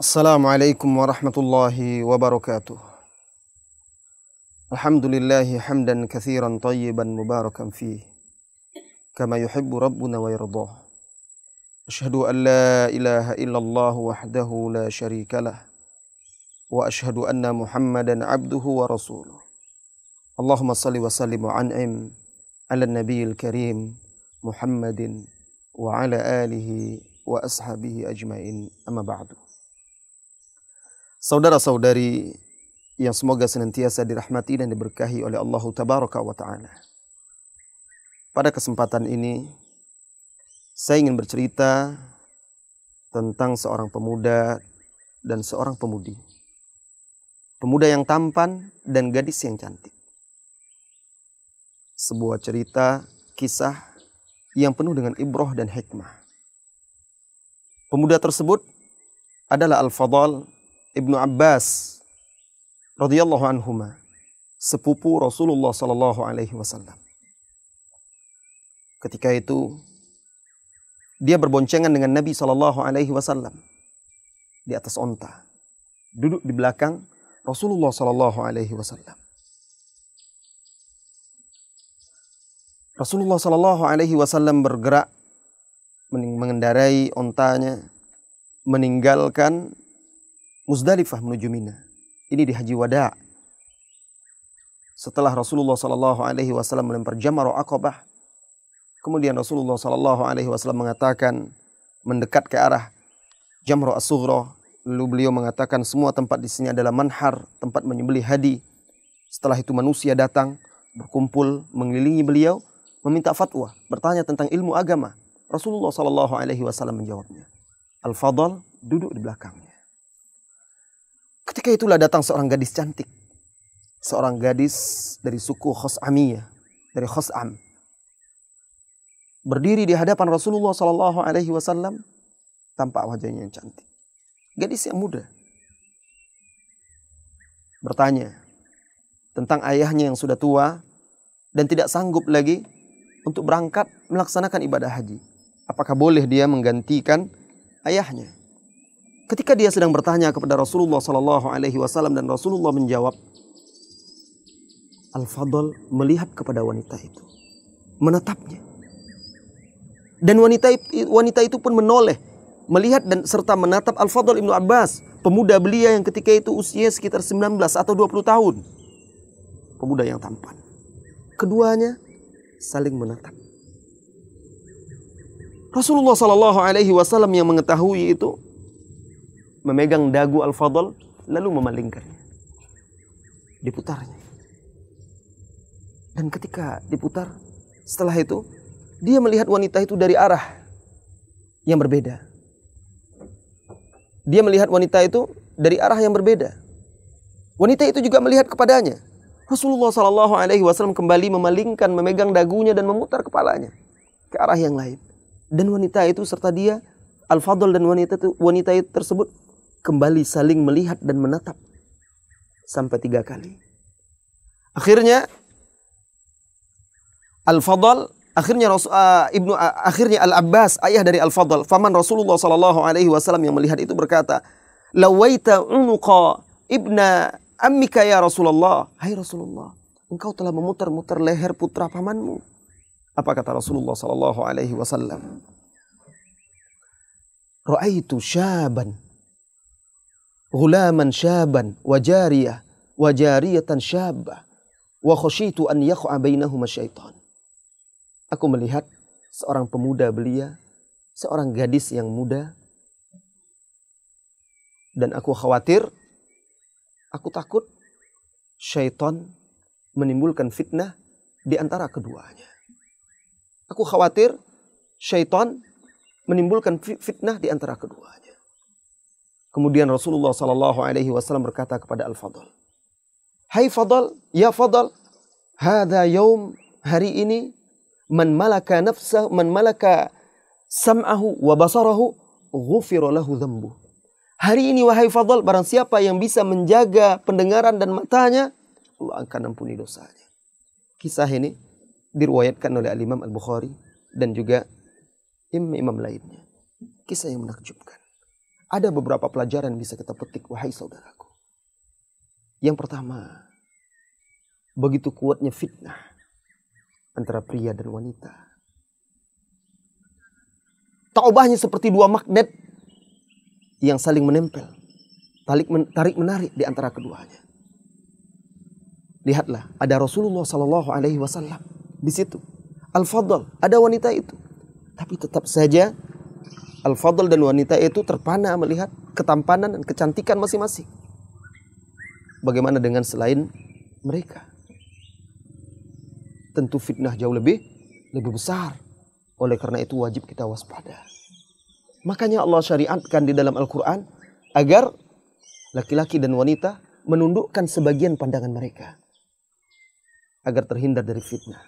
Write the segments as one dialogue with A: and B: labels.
A: السلام عليكم ورحمة الله وبركاته. الحمد لله حمدا كثيرا طيبا مباركا فيه كما يحب ربنا ويرضاه. أشهد أن لا إله إلا الله وحده لا شريك له وأشهد أن محمدا عبده ورسوله. اللهم صل وسلم وأنعم على النبي الكريم محمد وعلى آله وأصحابه أجمعين. أما بعد. Saudara-saudari yang semoga senantiasa dirahmati dan diberkahi oleh Allah Tabaraka wa Ta'ala. Pada kesempatan ini, saya ingin bercerita tentang seorang pemuda dan seorang pemudi. Pemuda yang tampan dan gadis yang cantik. Sebuah cerita, kisah yang penuh dengan ibroh dan hikmah. Pemuda tersebut adalah Al-Fadal Ibnu Abbas radhiyallahu anhuma sepupu Rasulullah sallallahu alaihi wasallam. Ketika itu dia berboncengan dengan Nabi sallallahu alaihi wasallam di atas onta. Duduk di belakang Rasulullah sallallahu alaihi wasallam. Rasulullah sallallahu alaihi wasallam bergerak mengendarai ontanya meninggalkan Muzdalifah menuju Mina. Ini di Haji Wada. Setelah Rasulullah Sallallahu Alaihi Wasallam melempar jamar Aqabah, kemudian Rasulullah Sallallahu Alaihi Wasallam mengatakan mendekat ke arah jamro as Lalu beliau mengatakan semua tempat di sini adalah manhar, tempat menyembelih hadi. Setelah itu manusia datang, berkumpul, mengelilingi beliau, meminta fatwa, bertanya tentang ilmu agama. Rasulullah Sallallahu Alaihi Wasallam menjawabnya. Al-Fadl duduk di belakangnya. Ketika itulah datang seorang gadis cantik. Seorang gadis dari suku Khos'amiyah. Dari Khos'am. Berdiri di hadapan Rasulullah Sallallahu Alaihi Wasallam. Tampak wajahnya yang cantik. Gadis yang muda. Bertanya tentang ayahnya yang sudah tua dan tidak sanggup lagi untuk berangkat melaksanakan ibadah haji. Apakah boleh dia menggantikan ayahnya? Ketika dia sedang bertanya kepada Rasulullah Sallallahu Alaihi Wasallam dan Rasulullah menjawab, Al Fadl melihat kepada wanita itu, menatapnya, dan wanita wanita itu pun menoleh, melihat dan serta menatap Al Fadl ibnu Abbas, pemuda belia yang ketika itu usia sekitar 19 atau 20 tahun, pemuda yang tampan. Keduanya saling menatap. Rasulullah Sallallahu Alaihi Wasallam yang mengetahui itu memegang dagu Al-Fadl lalu memalingkannya. Diputarnya. Dan ketika diputar, setelah itu dia melihat wanita itu dari arah yang berbeda. Dia melihat wanita itu dari arah yang berbeda. Wanita itu juga melihat kepadanya. Rasulullah Shallallahu Alaihi Wasallam kembali memalingkan, memegang dagunya dan memutar kepalanya ke arah yang lain. Dan wanita itu serta dia, Al-Fadl dan wanita itu, wanita itu tersebut kembali saling melihat dan menatap sampai tiga kali. Akhirnya Al-Fadl akhirnya Rasul, uh, Ibnu uh, akhirnya Al-Abbas ayah dari Al-Fadl faman Rasulullah sallallahu alaihi wasallam yang melihat itu berkata lawaita unuqa ibna ammika ya Rasulullah. Hai Rasulullah engkau telah memutar-mutar leher putra pamanmu. Apa kata Rasulullah sallallahu alaihi wasallam? Ra'aitu syaban ghulaman syaban wa jariyah wa jariyatan syabah wa khasyitu an yaqa bainahuma syaitan. Aku melihat seorang pemuda belia, seorang gadis yang muda dan aku khawatir aku takut syaitan menimbulkan fitnah di antara keduanya. Aku khawatir syaitan menimbulkan fitnah di antara keduanya. Kemudian Rasulullah Sallallahu Alaihi Wasallam berkata kepada Al Fadl, Hai Fadl, ya Fadl, hada yaum hari ini man malaka nafsah, man malaka sam'ahu wa basarahu, ghufira lahu. Hari ini wahai Fadl, barang siapa yang bisa menjaga pendengaran dan matanya, Allah akan ampuni dosanya. Kisah ini diriwayatkan oleh Al-Imam Al-Bukhari dan juga imam-imam lainnya. Kisah yang menakjubkan. Ada beberapa pelajaran bisa kita petik, wahai saudaraku. Yang pertama, begitu kuatnya fitnah antara pria dan wanita. Taubahnya seperti dua magnet yang saling menempel, tarik, tarik menarik di antara keduanya. Lihatlah, ada Rasulullah Sallallahu Alaihi Wasallam di situ. Al-Fadl, ada wanita itu. Tapi tetap saja Al-Fadl dan wanita itu terpana melihat ketampanan dan kecantikan masing-masing. Bagaimana dengan selain mereka? Tentu fitnah jauh lebih lebih besar. Oleh karena itu wajib kita waspada. Makanya Allah syariatkan di dalam Al-Quran agar laki-laki dan wanita menundukkan sebagian pandangan mereka agar terhindar dari fitnah.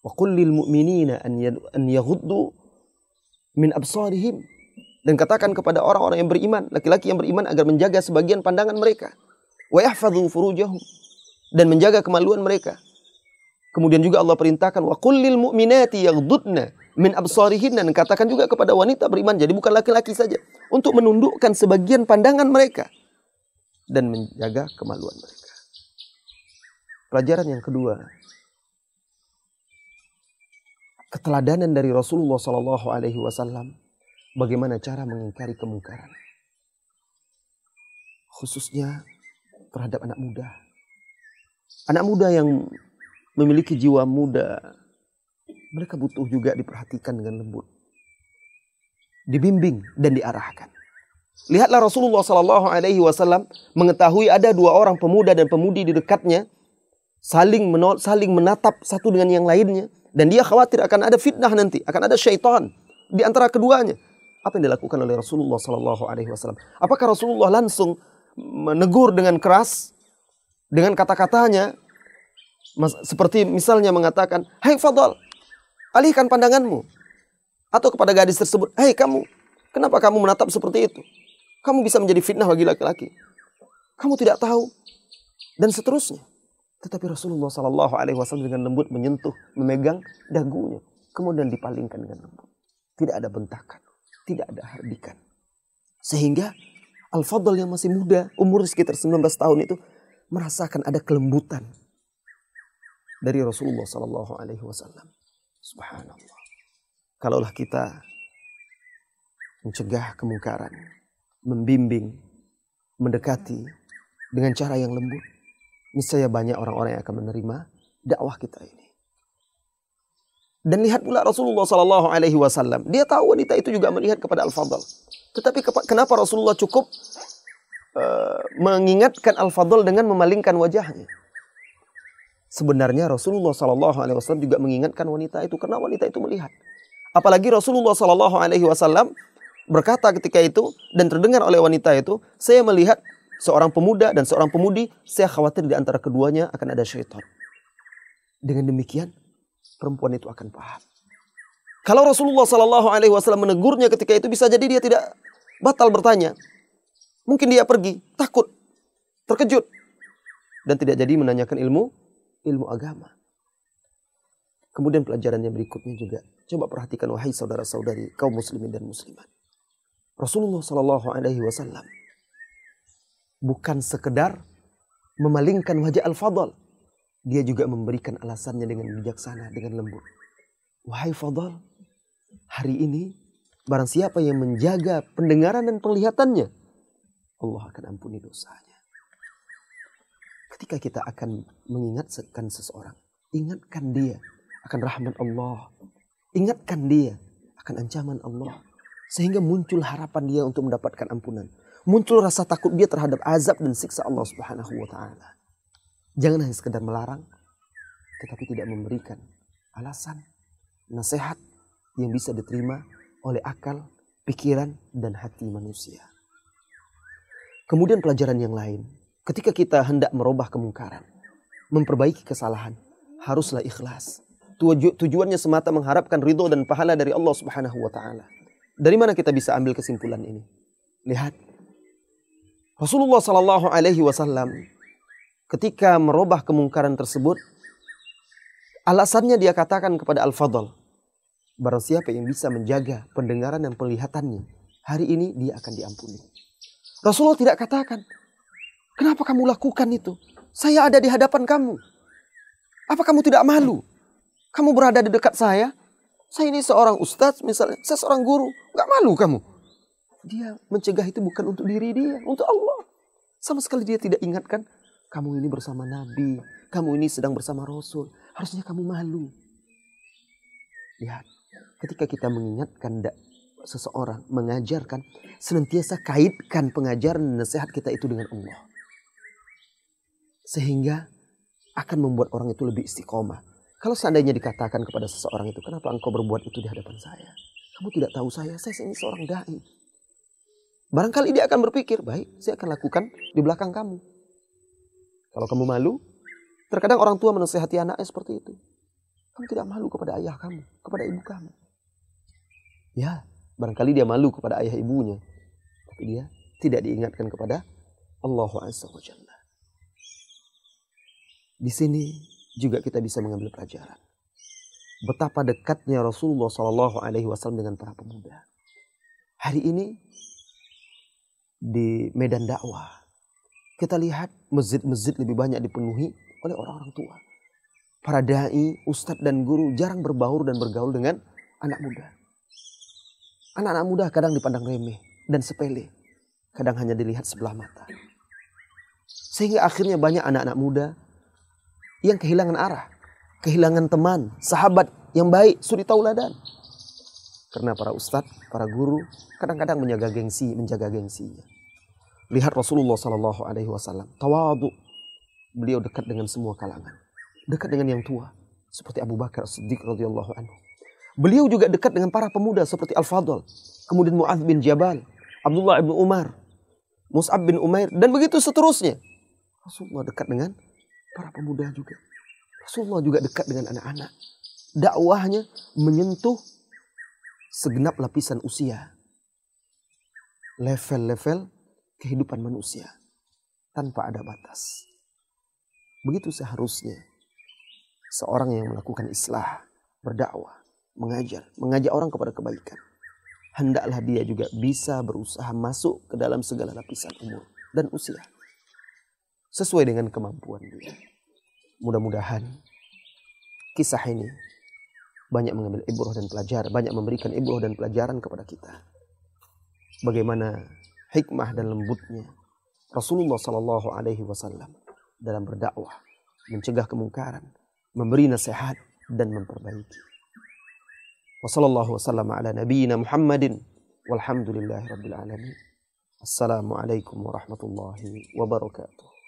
A: Wa qul mu'minina an yaghuddu min absarihim dan katakan kepada orang-orang yang beriman, laki-laki yang beriman agar menjaga sebagian pandangan mereka. Wa yahfadhu furujahum dan menjaga kemaluan mereka. Kemudian juga Allah perintahkan wa kullil mu'minati yaghdudna min absarihin dan katakan juga kepada wanita beriman jadi bukan laki-laki saja untuk menundukkan sebagian pandangan mereka dan menjaga kemaluan mereka. Pelajaran yang kedua, keteladanan dari Rasulullah Sallallahu Alaihi Wasallam bagaimana cara mengingkari kemungkaran, khususnya terhadap anak muda. Anak muda yang memiliki jiwa muda, mereka butuh juga diperhatikan dengan lembut, dibimbing dan diarahkan. Lihatlah Rasulullah Sallallahu Alaihi Wasallam mengetahui ada dua orang pemuda dan pemudi di dekatnya saling menol, saling menatap satu dengan yang lainnya dan dia khawatir akan ada fitnah nanti, akan ada syaitan di antara keduanya. Apa yang dilakukan oleh Rasulullah Sallallahu Alaihi Wasallam? Apakah Rasulullah langsung menegur dengan keras dengan kata-katanya, seperti misalnya mengatakan, Hai Fadal, alihkan pandanganmu. Atau kepada gadis tersebut, Hei kamu, kenapa kamu menatap seperti itu? Kamu bisa menjadi fitnah bagi laki-laki. Kamu tidak tahu. Dan seterusnya. Tetapi Rasulullah Shallallahu Alaihi Wasallam dengan lembut menyentuh, memegang dagunya, kemudian dipalingkan dengan lembut. Tidak ada bentakan, tidak ada hardikan. Sehingga Al-Fadl yang masih muda, umur sekitar 19 tahun itu, merasakan ada kelembutan dari Rasulullah Shallallahu Alaihi Wasallam. Subhanallah. Kalaulah kita mencegah kemungkaran, membimbing, mendekati dengan cara yang lembut, niscaya banyak orang-orang yang akan menerima dakwah kita ini. Dan lihat pula Rasulullah Sallallahu Alaihi Wasallam, dia tahu wanita itu juga melihat kepada Al-Fadl. Tetapi kenapa Rasulullah cukup uh, mengingatkan Al-Fadl dengan memalingkan wajahnya? Sebenarnya Rasulullah Sallallahu Alaihi Wasallam juga mengingatkan wanita itu karena wanita itu melihat. Apalagi Rasulullah Sallallahu Alaihi Wasallam berkata ketika itu dan terdengar oleh wanita itu, saya melihat seorang pemuda dan seorang pemudi, saya khawatir di antara keduanya akan ada syaitan. Dengan demikian, perempuan itu akan paham. Kalau Rasulullah Sallallahu Alaihi Wasallam menegurnya ketika itu bisa jadi dia tidak batal bertanya. Mungkin dia pergi takut, terkejut, dan tidak jadi menanyakan ilmu ilmu agama. Kemudian pelajarannya berikutnya juga coba perhatikan wahai saudara-saudari kaum muslimin dan muslimat. Rasulullah Sallallahu Alaihi Wasallam bukan sekedar memalingkan wajah Al-Fadl. Dia juga memberikan alasannya dengan bijaksana, dengan lembut. Wahai Fadl, hari ini barang siapa yang menjaga pendengaran dan penglihatannya, Allah akan ampuni dosanya. Ketika kita akan mengingatkan seseorang, ingatkan dia akan rahmat Allah. Ingatkan dia akan ancaman Allah. Sehingga muncul harapan dia untuk mendapatkan ampunan muncul rasa takut dia terhadap azab dan siksa Allah Subhanahu wa taala. Jangan hanya sekedar melarang tetapi tidak memberikan alasan, nasihat yang bisa diterima oleh akal, pikiran dan hati manusia. Kemudian pelajaran yang lain, ketika kita hendak merubah kemungkaran, memperbaiki kesalahan, haruslah ikhlas. Tuju tujuannya semata mengharapkan ridho dan pahala dari Allah Subhanahu wa taala. Dari mana kita bisa ambil kesimpulan ini? Lihat Rasulullah Sallallahu Alaihi Wasallam ketika merubah kemungkaran tersebut, alasannya dia katakan kepada Al Fadl, barang siapa yang bisa menjaga pendengaran dan penglihatannya, hari ini dia akan diampuni. Rasulullah tidak katakan, kenapa kamu lakukan itu? Saya ada di hadapan kamu. Apa kamu tidak malu? Kamu berada di dekat saya. Saya ini seorang ustadz misalnya, saya seorang guru. Gak malu kamu. Dia mencegah itu bukan untuk diri dia, untuk Allah. Sama sekali dia tidak ingatkan, kamu ini bersama Nabi, kamu ini sedang bersama Rasul. Harusnya kamu malu. Lihat, ketika kita mengingatkan seseorang, mengajarkan, senantiasa kaitkan pengajaran dan nasihat kita itu dengan Allah. Sehingga akan membuat orang itu lebih istiqomah. Kalau seandainya dikatakan kepada seseorang itu, kenapa engkau berbuat itu di hadapan saya? Kamu tidak tahu saya, saya ini seorang da'i. Barangkali dia akan berpikir, baik, saya akan lakukan di belakang kamu. Kalau kamu malu, terkadang orang tua menasehati anaknya seperti itu. Kamu tidak malu kepada ayah kamu, kepada ibu kamu. Ya, barangkali dia malu kepada ayah ibunya. Tapi dia tidak diingatkan kepada Allah Azza wa. Di sini juga kita bisa mengambil pelajaran. Betapa dekatnya Rasulullah Shallallahu Alaihi Wasallam dengan para pemuda. Hari ini di medan dakwah kita lihat masjid-masjid lebih banyak dipenuhi oleh orang-orang tua para dai, ustadz dan guru jarang berbaur dan bergaul dengan anak muda. Anak-anak muda kadang dipandang remeh dan sepele. Kadang hanya dilihat sebelah mata. Sehingga akhirnya banyak anak-anak muda yang kehilangan arah. Kehilangan teman, sahabat yang baik, suri tauladan. Karena para ustadz, para guru kadang-kadang menjaga gengsi, menjaga gengsinya. Lihat Rasulullah Sallallahu Alaihi Wasallam, tawadu. Beliau dekat dengan semua kalangan dekat dengan yang tua seperti Abu Bakar Siddiq radhiyallahu anhu. Beliau juga dekat dengan para pemuda seperti Al-Fadl, kemudian Mu'adz bin Jabal, Abdullah bin Umar, Mus'ab bin Umair dan begitu seterusnya. Rasulullah dekat dengan para pemuda juga. Rasulullah juga dekat dengan anak-anak. Dakwahnya menyentuh segenap lapisan usia. Level-level kehidupan manusia tanpa ada batas. Begitu seharusnya seorang yang melakukan islah, berdakwah, mengajar, mengajak orang kepada kebaikan. Hendaklah dia juga bisa berusaha masuk ke dalam segala lapisan umur dan usia. Sesuai dengan kemampuan dia. Mudah-mudahan kisah ini banyak mengambil ibrah dan pelajaran, banyak memberikan ibrah dan pelajaran kepada kita. Bagaimana hikmah dan lembutnya Rasulullah Shallallahu Alaihi Wasallam dalam berdakwah, mencegah kemungkaran, memberi nasihat dan memperbaiki. Wassallallahu wasallam ala nabiyyina Muhammadin walhamdulillahi rabbil alamin. Assalamualaikum warahmatullahi wabarakatuh.